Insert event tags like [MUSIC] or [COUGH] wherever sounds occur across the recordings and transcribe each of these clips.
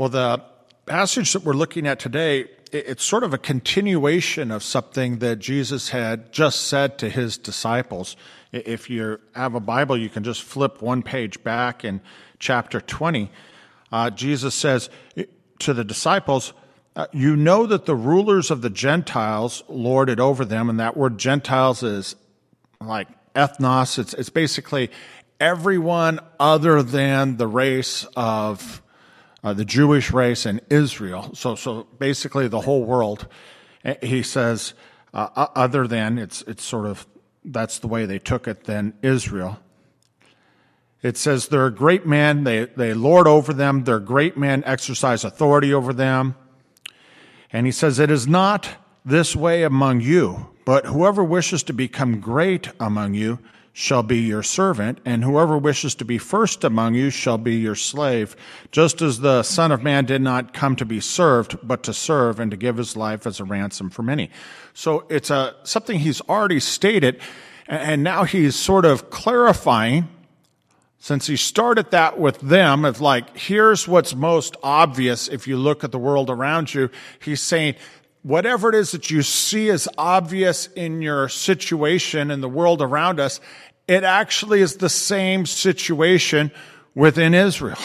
Well, the passage that we're looking at today, it's sort of a continuation of something that Jesus had just said to his disciples. If you have a Bible, you can just flip one page back in chapter 20. Uh, Jesus says to the disciples, uh, You know that the rulers of the Gentiles lord it over them, and that word Gentiles is like ethnos. It's, it's basically everyone other than the race of uh, the Jewish race and Israel. So, so basically the whole world. He says, uh, other than it's it's sort of that's the way they took it. Than Israel. It says they're great men. They they lord over them. They're great men exercise authority over them. And he says it is not this way among you, but whoever wishes to become great among you shall be your servant, and whoever wishes to be first among you shall be your slave, just as the Son of Man did not come to be served, but to serve and to give his life as a ransom for many. So it's a, something he's already stated, and now he's sort of clarifying, since he started that with them, of like, here's what's most obvious if you look at the world around you. He's saying, whatever it is that you see as obvious in your situation and the world around us, it actually is the same situation within Israel.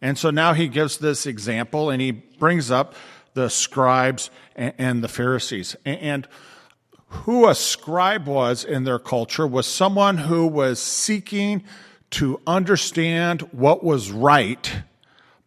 And so now he gives this example and he brings up the scribes and, the Pharisees. And who a scribe was in their culture was someone who was seeking to understand what was right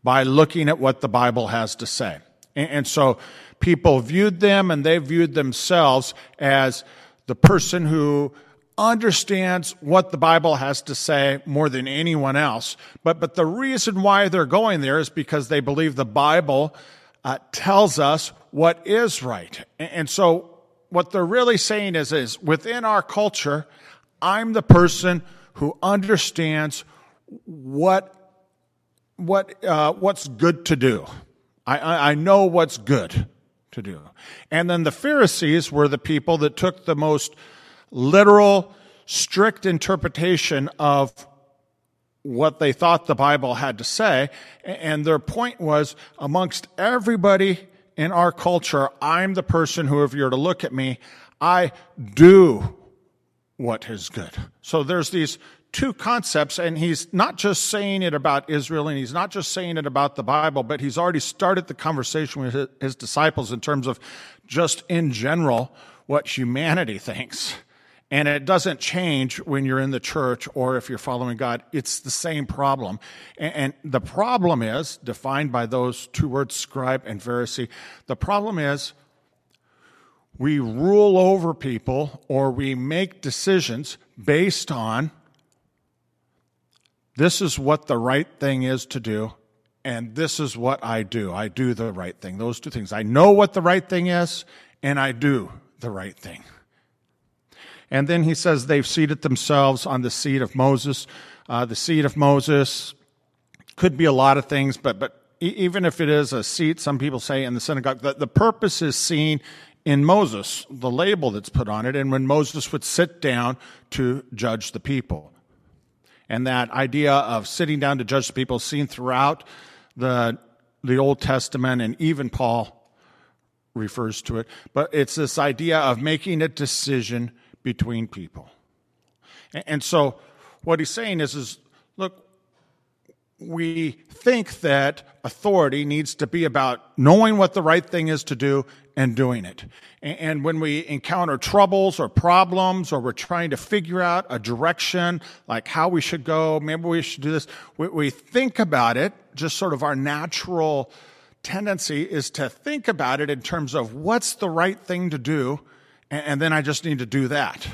by looking at what the Bible has to say. And so people viewed them and they viewed themselves as the person who understands what the Bible has to say more than anyone else. But, but the reason why they're going there is because they believe the Bible uh, tells us what is right. And so what they're really saying is, is within our culture, I'm the person who understands what, what, uh, what's good to do. I, I know what's good to do. And then the Pharisees were the people that took the most literal, strict interpretation of what they thought the Bible had to say. And their point was amongst everybody in our culture, I'm the person who, if you're to look at me, I do what is good. So there's these two concepts, and he's not just saying it about Israel and he's not just saying it about the Bible, but he's already started the conversation with his disciples in terms of just in general what humanity thinks. And it doesn't change when you're in the church or if you're following God. It's the same problem. And, the problem is, defined by those two words, scribe and Pharisee, the problem is we rule over people or we make decisions based on this is what the right thing is to do, and this is what I do. I do the right thing. Those two things. I know what the right thing is, and I do the right thing. And then he says they've seated themselves on the seat of Moses. Uh, the seat of Moses could be a lot of things, but, but even if it is a seat, some people say in the synagogue, the, the purpose is seen in Moses, the label that's put on it, and when Moses would sit down to judge the people. And that idea of sitting down to judge the people seen throughout the, the Old Testament and even Paul refers to it. But it's this idea of making a decision between people. And so what he's saying is, is look, we think that authority needs to be about knowing what the right thing is to do and doing it. And when we encounter troubles or problems or we're trying to figure out a direction, like how we should go, maybe we should do this, we, think about it, just sort of our natural tendency is to think about it in terms of what's the right thing to do, and then I just need to do that.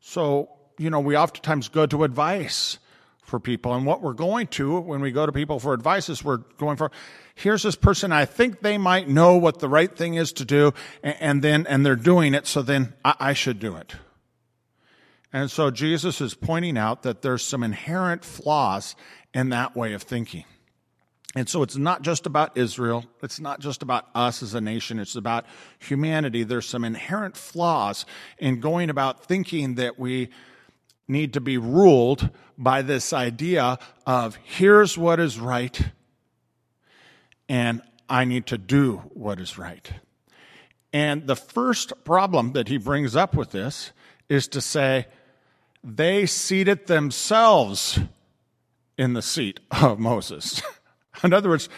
So, you know, we oftentimes go to advice for people. And what we're going to when we go to people for advice is we're going for, here's this person, I think they might know what the right thing is to do, and, then, and they're doing it, so then I, I should do it. And so Jesus is pointing out that there's some inherent flaws in that way of thinking. And so it's not just about Israel. It's not just about us as a nation. It's about humanity. There's some inherent flaws in going about thinking that we need to be ruled by this idea of here's what is right and I need to do what is right. And the first problem that he brings up with this is to say, they seated themselves in the seat of Moses. [LAUGHS] [LAUGHS] in other words,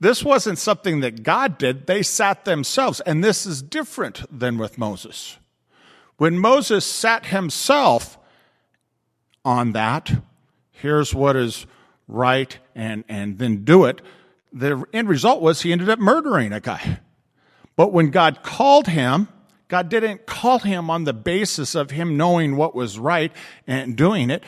this wasn't something that God did, they sat themselves. And this is different than with Moses. When Moses sat himself on that, here's what is right, and, and then do it, the end result was he ended up murdering a guy. But when God called him, God didn't call him on the basis of him knowing what was right and doing it.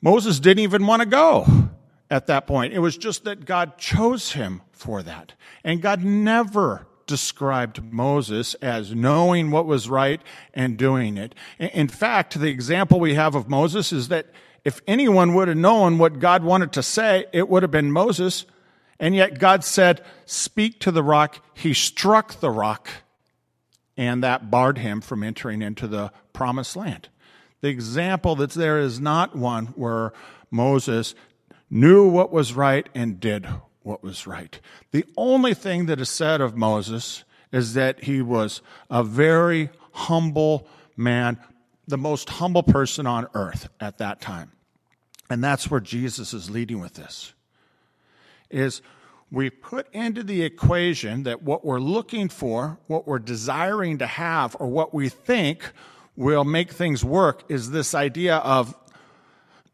Moses didn't even want to go at that point. It was just that God chose him for that. And God never described Moses as knowing what was right and doing it. In fact, the example we have of Moses is that if anyone would have known what God wanted to say, it would have been Moses. And yet God said, Speak to the rock. He struck the rock, and that barred him from entering into the promised land. The example that's there is not one where Moses knew what was right and did what was right. The only thing that is said of Moses is that he was a very humble man, the most humble person on earth at that time. And that's where Jesus is leading with this is we put into the equation that what we're looking for, what we're desiring to have, or what we think will make things work is this idea of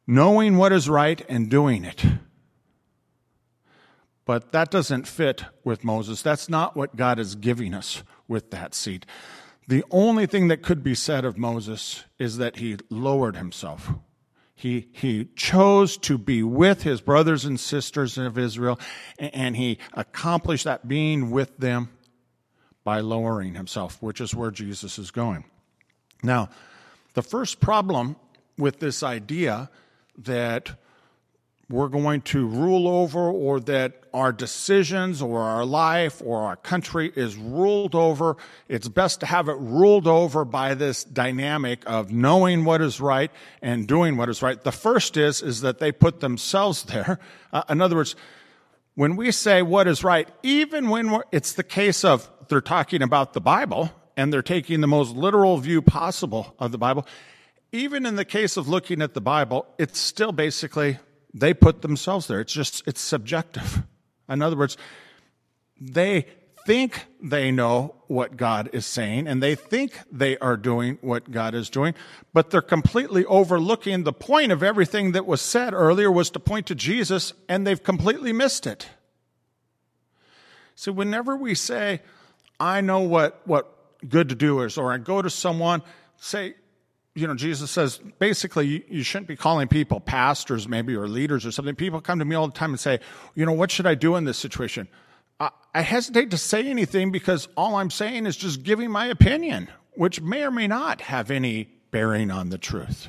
knowing what is right and doing it. But that doesn't fit with Moses. That's not what God is giving us with that seed. The only thing that could be said of Moses is that he lowered himself he, he chose to be with his brothers and sisters of Israel, and he accomplished that being with them by lowering himself, which is where Jesus is going. Now, the first problem with this idea that we're going to rule over or that our decisions or our life or our country is ruled over. It's best to have it ruled over by this dynamic of knowing what is right and doing what is right. The first is, is that they put themselves there. Uh, in other words, when we say what is right, even when it's the case of they're talking about the Bible and they're taking the most literal view possible of the Bible, even in the case of looking at the Bible, it's still basically they put themselves there. It's just, it's subjective. In other words, they think they know what God is saying and they think they are doing what God is doing, but they're completely overlooking the point of everything that was said earlier was to point to Jesus and they've completely missed it. So whenever we say, I know what, what good to do is, or I go to someone, say, you know, Jesus says basically you, shouldn't be calling people pastors, maybe, or leaders or something. People come to me all the time and say, you know, what should I do in this situation? I, I hesitate to say anything because all I'm saying is just giving my opinion, which may or may not have any bearing on the truth.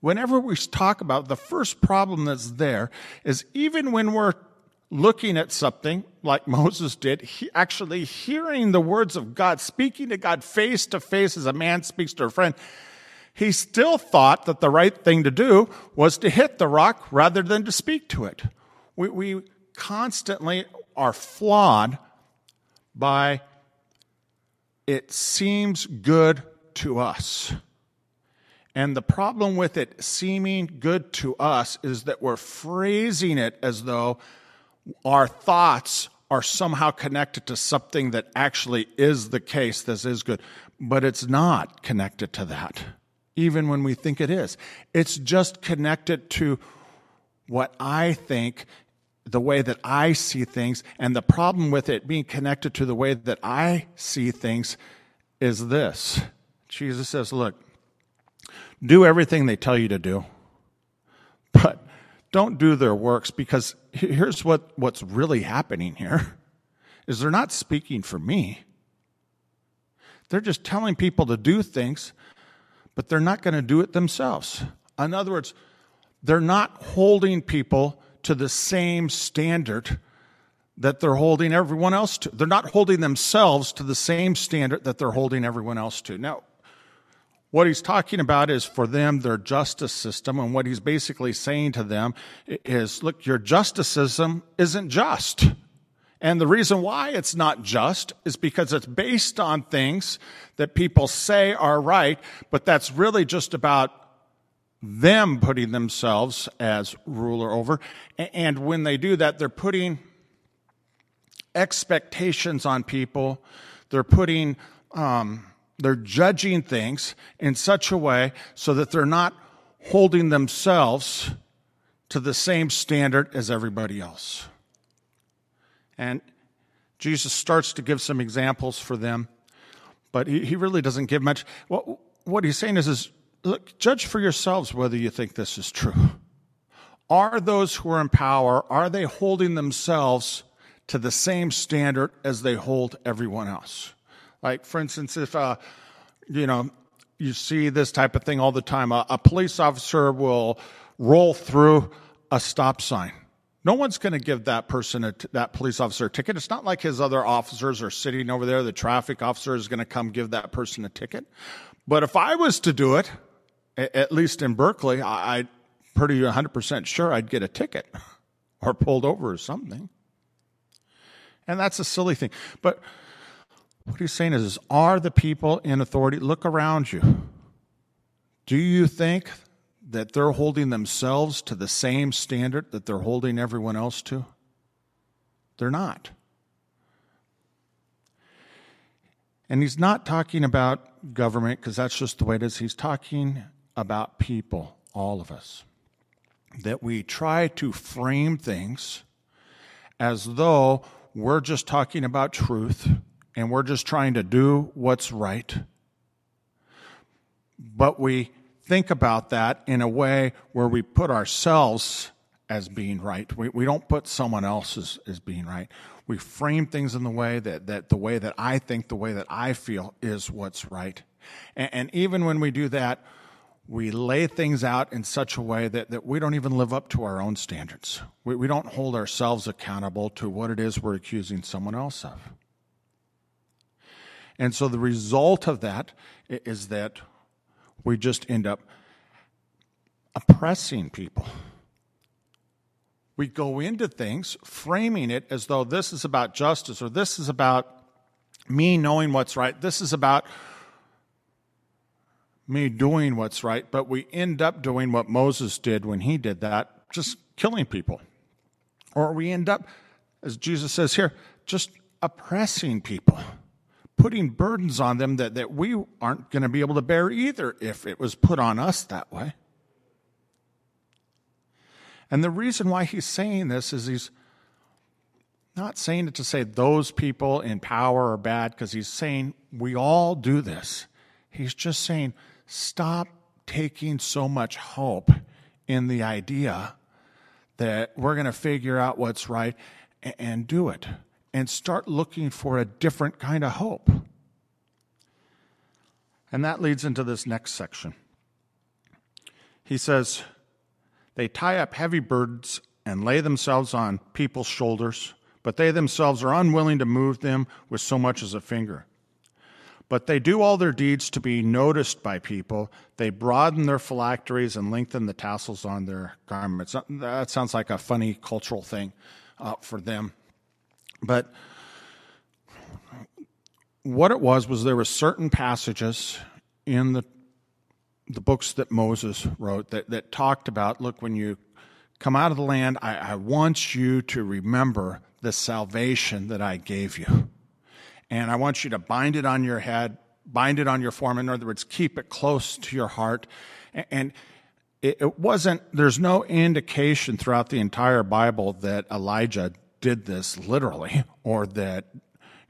Whenever we talk about the first problem that's there is even when we're looking at something like [LAUGHS] Moses did, he actually hearing the words of God, speaking to God face to face as a man speaks to a friend, he still thought that the right thing to do was to hit the rock rather than to speak to it. We, we constantly are flawed by it seems good to us. And the problem with it seeming good to us is that we're phrasing it as though our thoughts are somehow connected to something that actually is the case, this is good. But it's not connected to that even when we think it is. It's just connected to what I think, the way that I see things. And the problem with it being connected to the way that I see things is this Jesus says, Look, do everything they tell you to do, but don't do their works because here's what, what's really happening here is they're not speaking for me. They're just telling people to do things but they're not going to do it themselves. In other words, they're not holding people to the same standard that they're holding everyone else to. They're not holding themselves to the same standard that they're holding everyone else to. Now, what he's talking about is for them their justice system, and what he's basically saying to them is look, your justice system isn't just. And the reason why it's not just is because it's based on things that people say are right, but that's really just about them putting themselves as ruler over. And when they do that, they're putting expectations on people. They're putting, um, they're judging things in such a way so that they're not holding themselves to the same standard as everybody else. And Jesus starts to give some examples for them, but he, he really doesn't give much. What, what he's saying is, is, look, judge for yourselves whether you think this is true. Are those who are in power, are they holding themselves to the same standard as they hold everyone else? Like, for instance, if, uh, you know, you see this type of thing all the time, a, a police officer will roll through a stop sign no one's going to give that person, a, that police officer a ticket. It's not like his other officers are sitting over there. The traffic officer is going to come give that person a ticket. But if I was to do it, at least in Berkeley, I, am pretty 100% sure I'd get a ticket [LAUGHS] or pulled over or something. And that's a silly thing. But what he's saying is are the people in authority, look around you. Do you think that they're holding themselves to the same standard that they're holding everyone else to? They're not. And he's not talking about government because that's just the way it is. He's talking about people, all of us. That we try to frame things as though we're just talking about truth and we're just trying to do what's right. But we think about that in a way where we put ourselves as being right. We, we don't put someone else as, as being right. We frame things in the way that, that the way that I think, the way that I feel is what's right. And, and even when we do that, we lay things out in such a way that, that we don't even live up to our own standards. We, we don't hold ourselves accountable to what it is we're accusing someone else of. And so the result of that is that we just end up oppressing people. We go into things framing it as though this is about justice or this is about me knowing what's right. This is about me doing what's right. But we end up doing what Moses did when he did that, just killing people. Or we end up, as Jesus says here, just oppressing people putting burdens on them that, that we aren't going to be able to bear either if it was put on us that way. And the reason why he's saying this is he's not saying it to say those people in power are bad, because he's saying we all do this. He's just saying stop taking so much hope in the idea that we're going to figure out what's right and do it and start looking for a different kind of hope. And that leads into this next section. He says, They tie up heavy burdens and lay themselves on people's shoulders, but they themselves are unwilling to move them with so much as a finger. But they do all their deeds to be noticed by people. They broaden their phylacteries and lengthen the tassels on their garments. That sounds like a funny cultural thing uh, for them. But what it was was there were certain passages in the the books that Moses wrote that, that talked about look when you come out of the land I, I want you to remember the salvation that I gave you. And I want you to bind it on your head bind it on your form in other words keep it close to your heart. And it, it wasn't there's no indication throughout the entire Bible that Elijah did this literally, or that,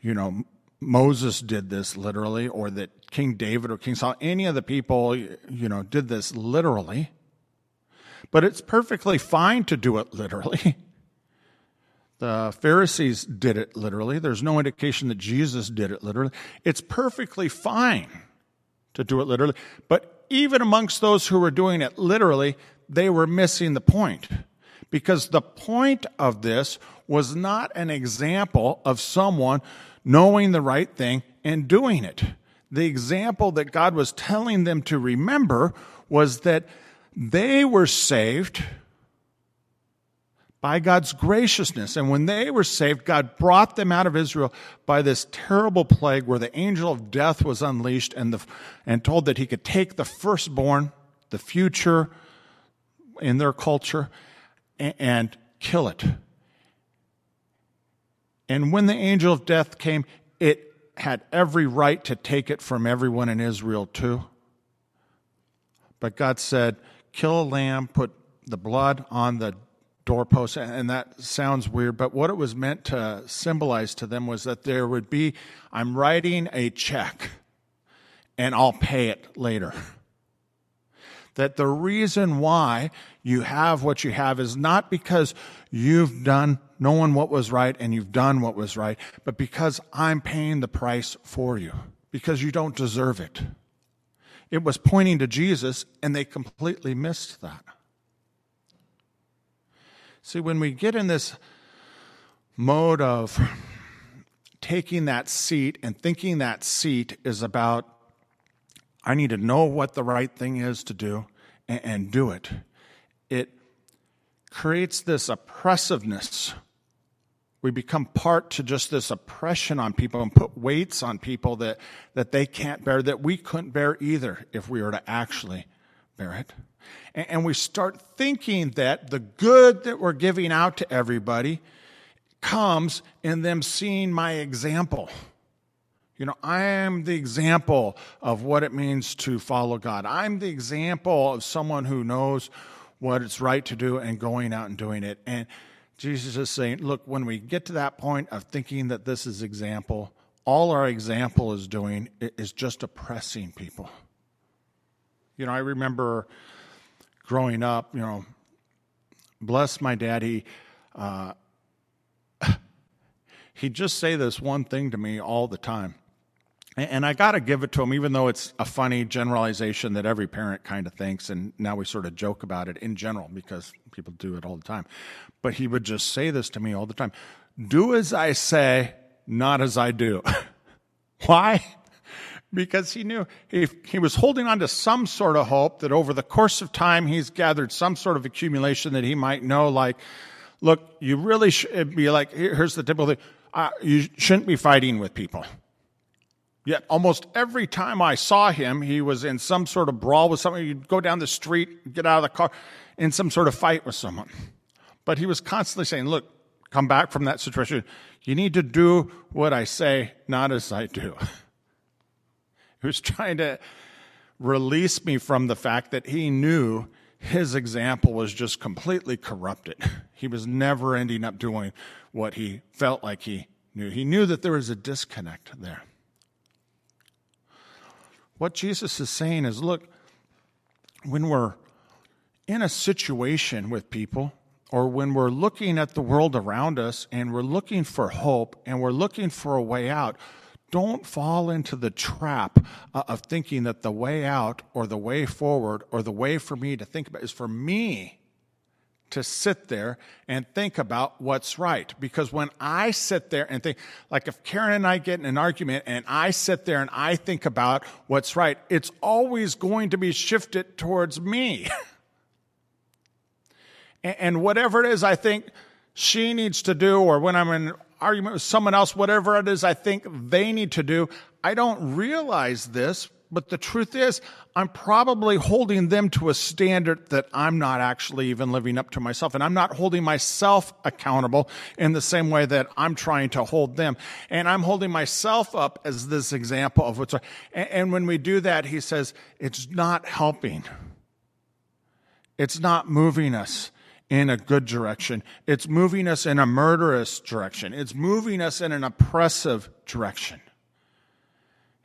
you know, Moses did this literally, or that King David or King Saul, any of the people, you know, did this literally. But it's perfectly fine to do it literally. [LAUGHS] The Pharisees did it literally. There's no indication that Jesus did it literally. It's perfectly fine to do it literally. But even amongst those who were doing it literally, they were missing the point. Because the point of this was not an example of someone knowing the right thing and doing it. The example that God was telling them to remember was that they were saved by God's graciousness. And when they were saved, God brought them out of Israel by this terrible plague where the angel of death was unleashed and, the, and told that he could take the firstborn, the future in their culture, and, and kill it. And when the angel of death came, it had every right to take it from everyone in Israel too. But God said, kill a lamb, put the blood on the doorpost, and that sounds weird, but what it was meant to symbolize to them was that there would be, I'm writing a check and I'll pay it later. That the reason why you have what you have is not because you've done knowing what was right and you've done what was right, but because I'm paying the price for you, because you don't deserve it. It was pointing to Jesus, and they completely missed that. See, when we get in this mode of taking that seat and thinking that seat is about, I need to know what the right thing is to do and, and do it, it creates this oppressiveness. We become part to just this oppression on people and put weights on people that, that they can't bear, that we couldn't bear either if we were to actually bear it and we start thinking that the good that we're giving out to everybody comes in them seeing my example. You know, I am the example of what it means to follow God. I'm the example of someone who knows what it's right to do and going out and doing it. And Jesus is saying, look, when we get to that point of thinking that this is example, all our example is doing is just oppressing people. You know, I remember growing up, you know, bless my daddy. Uh, [LAUGHS] he'd just say this one thing to me all the time. And I got to give it to him, even though it's a funny generalization that every parent kind of thinks. And now we sort of joke about it in general because people do it all the time. But he would just say this to me all the time Do as I say, not as I do. [LAUGHS] Why? because he knew he, he was holding on to some sort of hope that over the course of time he's gathered some sort of accumulation that he might know, like, look, you really should be like, here's the typical thing uh, you shouldn't be fighting with people. Yet almost every time I saw him, he was in some sort of brawl with someone. You'd go down the street, get out of the car, in some sort of fight with someone. But he was constantly saying, look, come back from that situation. You need to do what I say, not as I do. [LAUGHS] he was trying to release me from the fact that he knew his example was just completely corrupted. [LAUGHS] He was never ending up doing what he felt like he knew. He knew that there was a disconnect there. What Jesus is saying is look, when we're in a situation with people, or when we're looking at the world around us and we're looking for hope and we're looking for a way out, don't fall into the trap uh, of thinking that the way out or the way forward or the way for me to think about is for me to sit there and think about what's right. Because when I sit there and think, like if Karen and I get in an argument and I sit there and I think about what's right, it's always going to be shifted towards me. [LAUGHS] and whatever it is I think she needs to do, or when I'm in an argument with someone else, whatever it is I think they need to do. I don't realize this, but the truth is, I'm probably holding them to a standard that I'm not actually even living up to myself. And I'm not holding myself accountable in the same way that I'm trying to hold them. And I'm holding myself up as this example of what's right. And when we do that, he says, it's not helping. It's not moving us in a good direction. It's moving us in a murderous direction. It's moving us in an oppressive direction.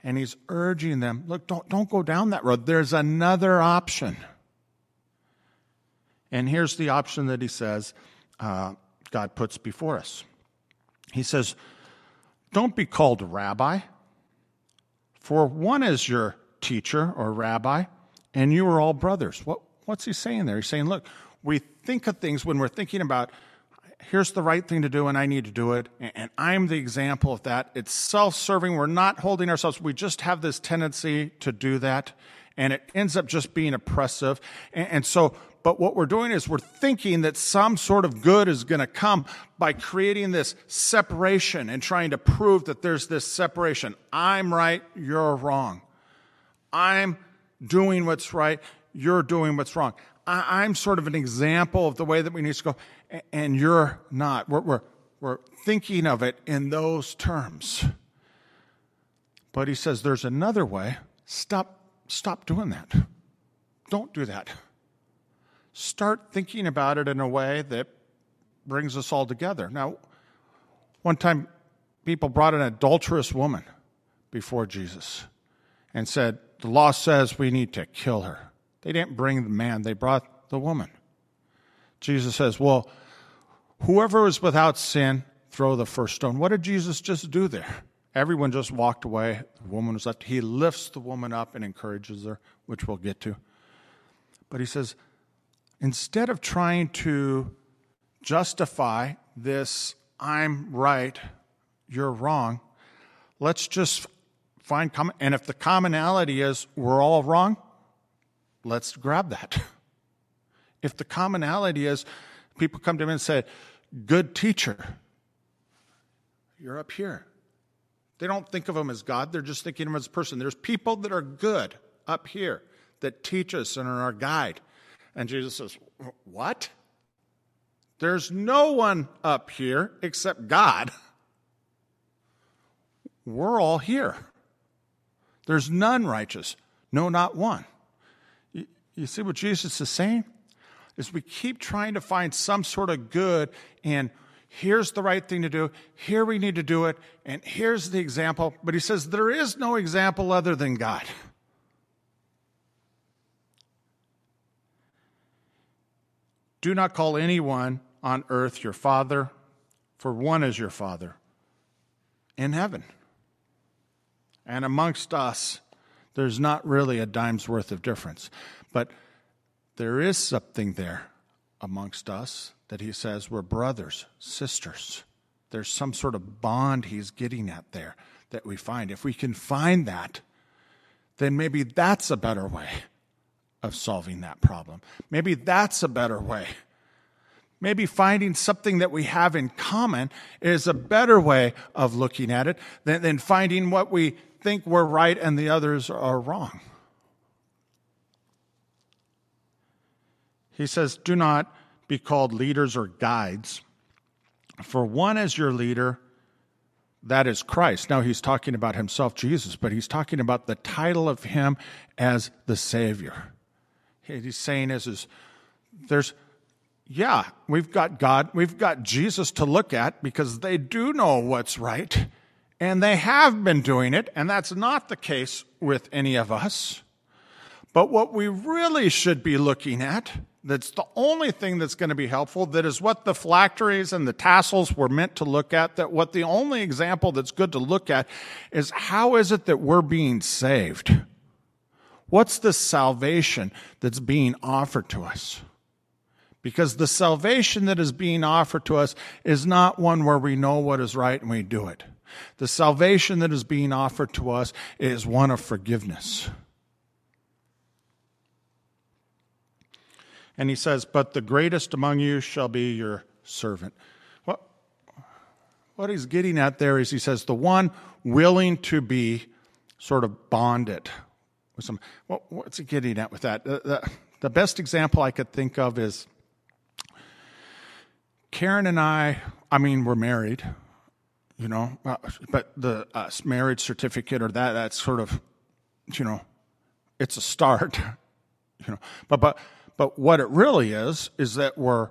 And he's urging them, look, don't, don't go down that road. There's another option. And here's the option that he says uh, God puts before us. He says, Don't be called rabbi, for one is your teacher or rabbi, and you are all brothers. What, what's he saying there? He's saying, Look, we think of things when we're thinking about here's the right thing to do and I need to do it. And I'm the example of that. It's self serving. We're not holding ourselves. We just have this tendency to do that. And it ends up just being oppressive. And, so but what we're doing is we're thinking that some sort of good is going to come by creating this separation and trying to prove that there's this separation. I'm right, you're wrong. I'm doing what's right, you're doing what's wrong. I, am sort of an example of the way that we need to go, and you're not. We're, we're, we're thinking of it in those terms. But he says there's another way. Stop, stop doing that. Don't do that. Start thinking about it in a way that brings us all together. Now, one time people brought an adulterous woman before Jesus and said, The law says we need to kill her. They didn't bring the man, they brought the woman. Jesus says, Well, whoever is without sin, throw the first stone. What did Jesus just do there? Everyone just walked away. The woman was left. He lifts the woman up and encourages her, which we'll get to. But he says, instead of trying to justify this, I'm right, you're wrong, let's just find common. And if the commonality is we're all wrong, let's grab that. [LAUGHS] If the commonality is people come to me and say, good teacher, you're up here. They don't think of him as God, they're just thinking of him as a person. There's people that are good up here that teach us and are our guide. And Jesus says, What? There's no one up here except God. We're all here. There's none righteous. No, not one. You, you see what Jesus is saying? Is we keep trying to find some sort of good and here's the right thing to do, here we need to do it, and here's the example. But he says there is no example other than God. Do not call anyone on earth your father, for one is your father in heaven. And amongst us, there's not really a dime's worth of difference. But there is something there amongst us that he says we're brothers, sisters. There's some sort of bond he's getting at there that we find. If we can find that, then maybe that's a better way of solving that problem. Maybe that's a better way. Maybe finding something that we have in common is a better way of looking at it than, than finding what we think we're right and the others are wrong. He says, Do not be called leaders or guides. For one is your leader, that is Christ. Now he's talking about himself, Jesus, but he's talking about the title of him as the Savior. He's saying is, is there's yeah, we've got God, we've got Jesus to look at because they do know what's right and they have been doing it, and that's not the case with any of us. But what we really should be looking at that's the only thing that's going to be helpful, that is what the phylacteries and the tassels were meant to look at, that what the only example that's good to look at is how is it that we're being saved? What's the salvation that's being offered to us? Because the salvation that is being offered to us is not one where we know what is right and we do it. The salvation that is being offered to us is one of forgiveness. And he says, But the greatest among you shall be your servant. What, what he's getting at there is he says, The one willing to be sort of bonded with some. What, what's he getting at with that? The, the, the best example I could think of is Karen and I, I mean, we're married, you know, uh, but the uh, marriage certificate or that, that's sort of, you know, it's a start, [LAUGHS] you know, but, but, but what it really is, is that we're,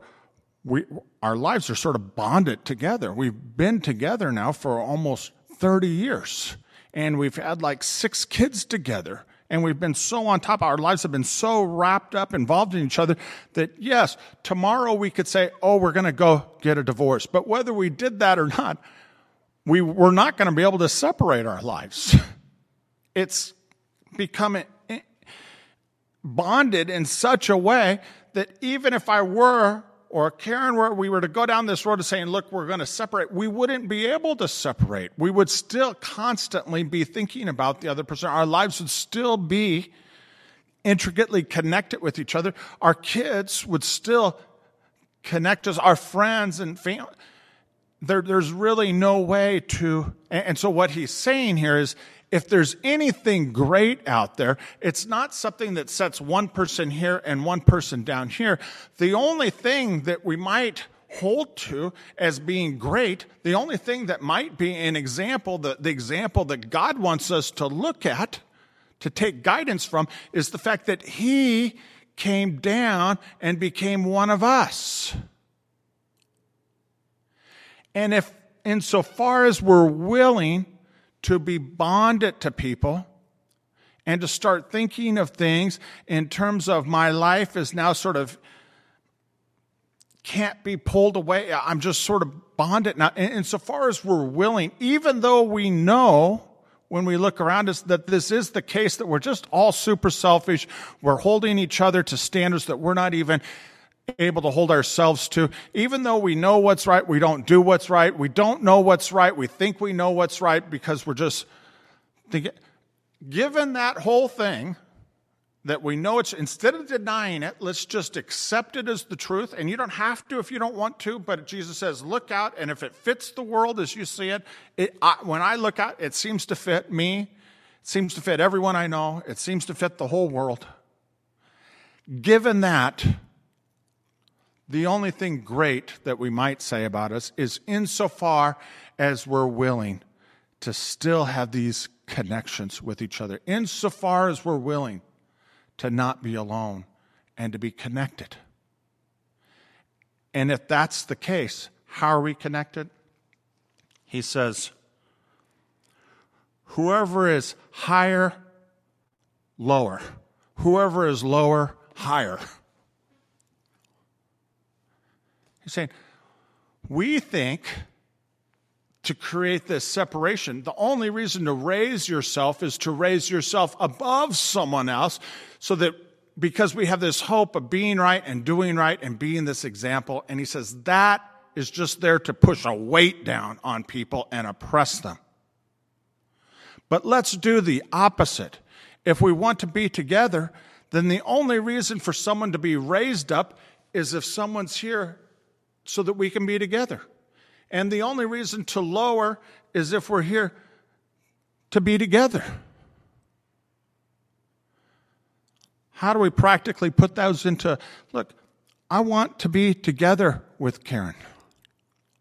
we, our lives are sort of bonded together. We've been together now for almost 30 years and we've had like six kids together and we've been so on top. Our lives have been so wrapped up, involved in each other that yes, tomorrow we could say, oh, we're going to go get a divorce. But whether we did that or not, we were not going to be able to separate our lives. [LAUGHS] It's become bonded in such a way that even if I were or Karen were we were to go down this road of saying, look, we're going to separate, we wouldn't be able to separate. We would still constantly be thinking about the other person. Our lives would still be intricately connected with each other, our kids would still connect us, our friends and family. There, there's really no way to, and so what he's saying here is, if there's anything great out there, it's not something that sets one person here and one person down here. The only thing that we might hold to as being great, the only thing that might be an example, the, the example that God wants us to look at, to take guidance from, is the fact that He came down and became one of us. And if, insofar as we're willing to be bonded to people and to start thinking of things in terms of my life is now sort of can't be pulled away. I'm just sort of bonded now. And Insofar as we're willing, even though we know when we look around us that this is the case, that we're just all super selfish. We're holding each other to standards that we're not even able to hold ourselves to. Even though we know what's right, we don't do what's right. We don't know what's right. We think we know what's right because we're just thinking. Given that whole thing, that we know it's, instead of denying it, let's just accept it as the truth. And you don't have to if you don't want to, but Jesus says, look out. And if it fits the world as you see it, it I, when I look out, it seems to fit me. It seems to fit everyone I know. It seems to fit the whole world. Given that, the only thing great that we might say about us is insofar as we're willing to still have these connections with each other, insofar as we're willing to not be alone and to be connected. And if that's the case, how are we connected? He says, whoever is higher, lower. Whoever is lower, higher. He's saying, we think to create this separation, the only reason to raise yourself is to raise yourself above someone else so that because we have this hope of being right and doing right and being this example. And he says that is just there to push a weight down on people and oppress them. But let's do the opposite. If we want to be together, then the only reason for someone to be raised up is if someone's here so that we can be together. And the only reason to lower is if we're here to be together. How do we practically put those into look, I want to be together with Karen.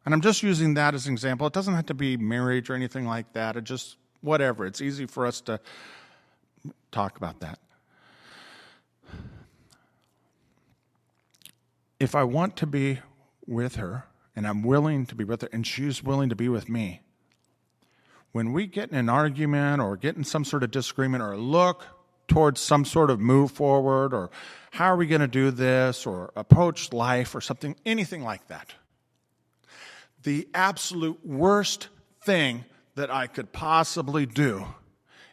And I'm just using that as an example. It doesn't have to be marriage or anything like that. It just whatever. It's easy for us to talk about that. If I want to be with her, and I'm willing to be with her, and she's willing to be with me. When we get in an argument or get in some sort of disagreement or look towards some sort of move forward or how are we going to do this or approach life or something, anything like that, the absolute worst thing that I could possibly do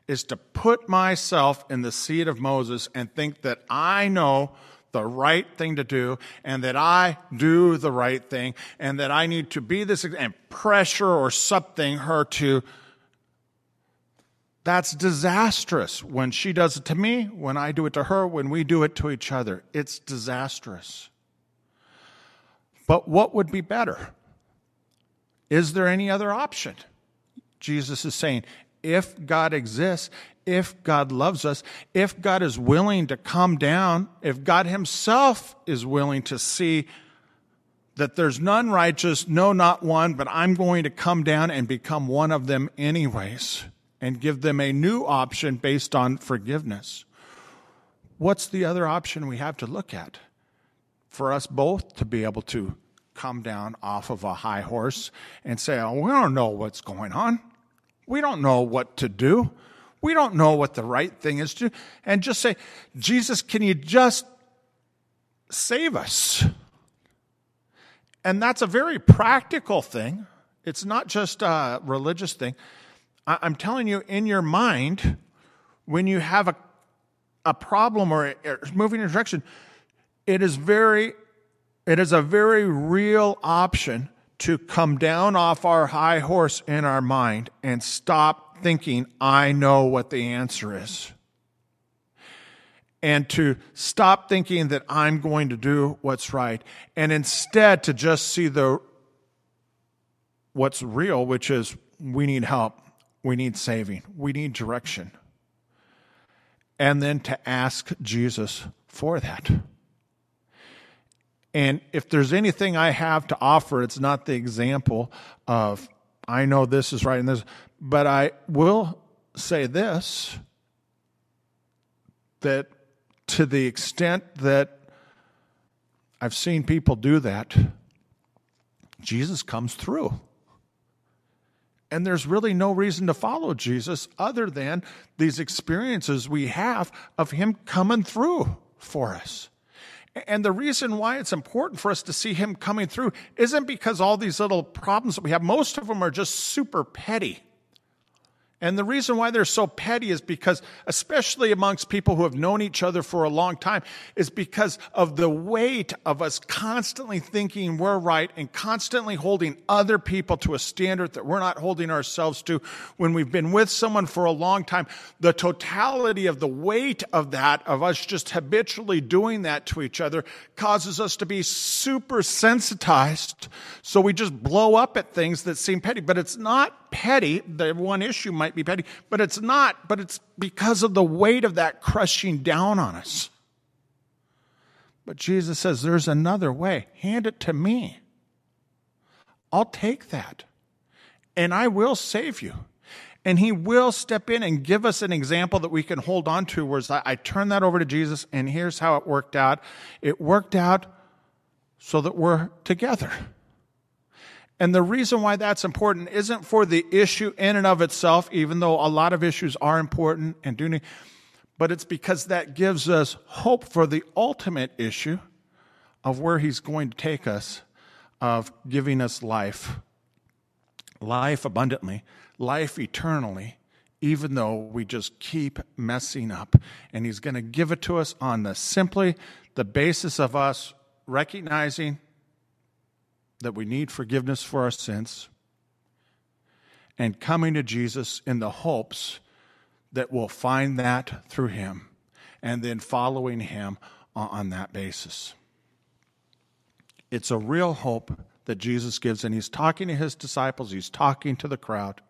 is to put myself in the seat of Moses and think that I know the right thing to do and that I do the right thing and that I need to be this and pressure or something her to. That's disastrous when she does it to me, when I do it to her, when we do it to each other. It's disastrous. But what would be better? Is there any other option? Jesus is saying, if God exists, if God loves us, if God is willing to come down, if God Himself is willing to see that there's none righteous, no, not one, but I'm going to come down and become one of them anyways and give them a new option based on forgiveness. What's the other option we have to look at? For us both to be able to come down off of a high horse and say, oh, we don't know what's going on. We don't know what to do. We don't know what the right thing is to, and just say, Jesus, can you just save us? And that's a very practical thing. It's not just a religious thing. I'm telling you, in your mind, when you have a, a problem or moving in a direction, it is very, it is a very real option to come down off our high horse in our mind and stop thinking, I know what the answer is. and to stop thinking that I'm going to do what's right and instead to just see the what's real, which is we need help, we need saving, we need direction. And then to ask Jesus for that. And if there's anything I have to offer, it's not the example of, I know this is right and this, but I will say this that to the extent that I've seen people do that, Jesus comes through. And there's really no reason to follow Jesus other than these experiences we have of Him coming through for us. And the reason why it's important for us to see him coming through isn't because all these little problems that we have, most of them are just super petty. And the reason why they're so petty is because, especially amongst people who have known each other for a long time, is because of the weight of us constantly thinking we're right and constantly holding other people to a standard that we're not holding ourselves to. When we've been with someone for a long time, the totality of the weight of that, of us just habitually doing that to each other, causes us to be super sensitized. So we just blow up at things that seem petty, but it's not petty. The one issue might be petty, but it's not, but it's because of the weight of that crushing down on us. But Jesus says, There's another way. Hand it to me. I'll take that. And I will save you. And he will step in and give us an example that we can hold on to. Whereas I, I turn that over to Jesus, and here's how it worked out. It worked out so that we're together. And the reason why that's important isn't for the issue in and of itself, even though a lot of issues are important and do need, but it's because that gives us hope for the ultimate issue of where he's going to take us, of giving us life, life abundantly, life eternally, even though we just keep messing up. And he's going to give it to us on the simply the basis of us recognizing that we need forgiveness for our sins and coming to Jesus in the hopes that we'll find that through Him and then following Him on that basis. It's a real hope that Jesus gives, and He's talking to His disciples, He's talking to the crowd,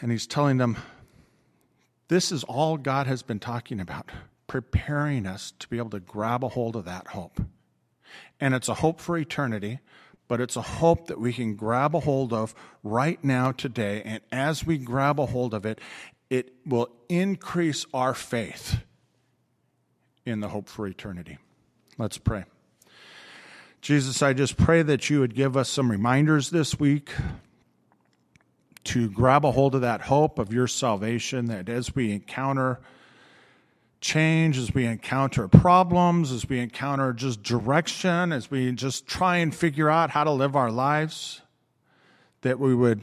and He's telling them, This is all God has been talking about, preparing us to be able to grab a hold of that hope. And it's a hope for eternity, but it's a hope that we can grab a hold of right now, today. And as we grab a hold of it, it will increase our faith in the hope for eternity. Let's pray. Jesus, I just pray that you would give us some reminders this week to grab a hold of that hope of your salvation, that as we encounter change, as we encounter problems, as we encounter just direction, as we just try and figure out how to live our lives, that we would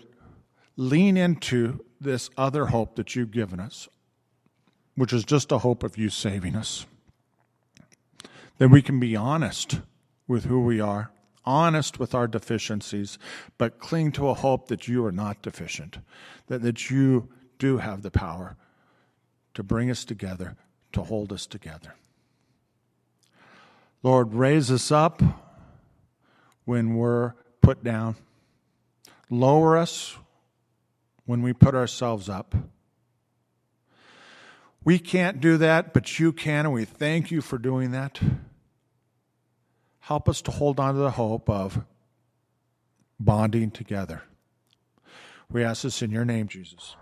lean into this other hope that you've given us, which is just a hope of you saving us. That we can be honest with who we are, honest with our deficiencies, but cling to a hope that you are not deficient, that, that you do have the power to bring us together to hold us together. Lord, raise us up when we're put down. Lower us when we put ourselves up. We can't do that, but you can, and we thank you for doing that. Help us to hold on to the hope of bonding together. We ask this in your name, Jesus.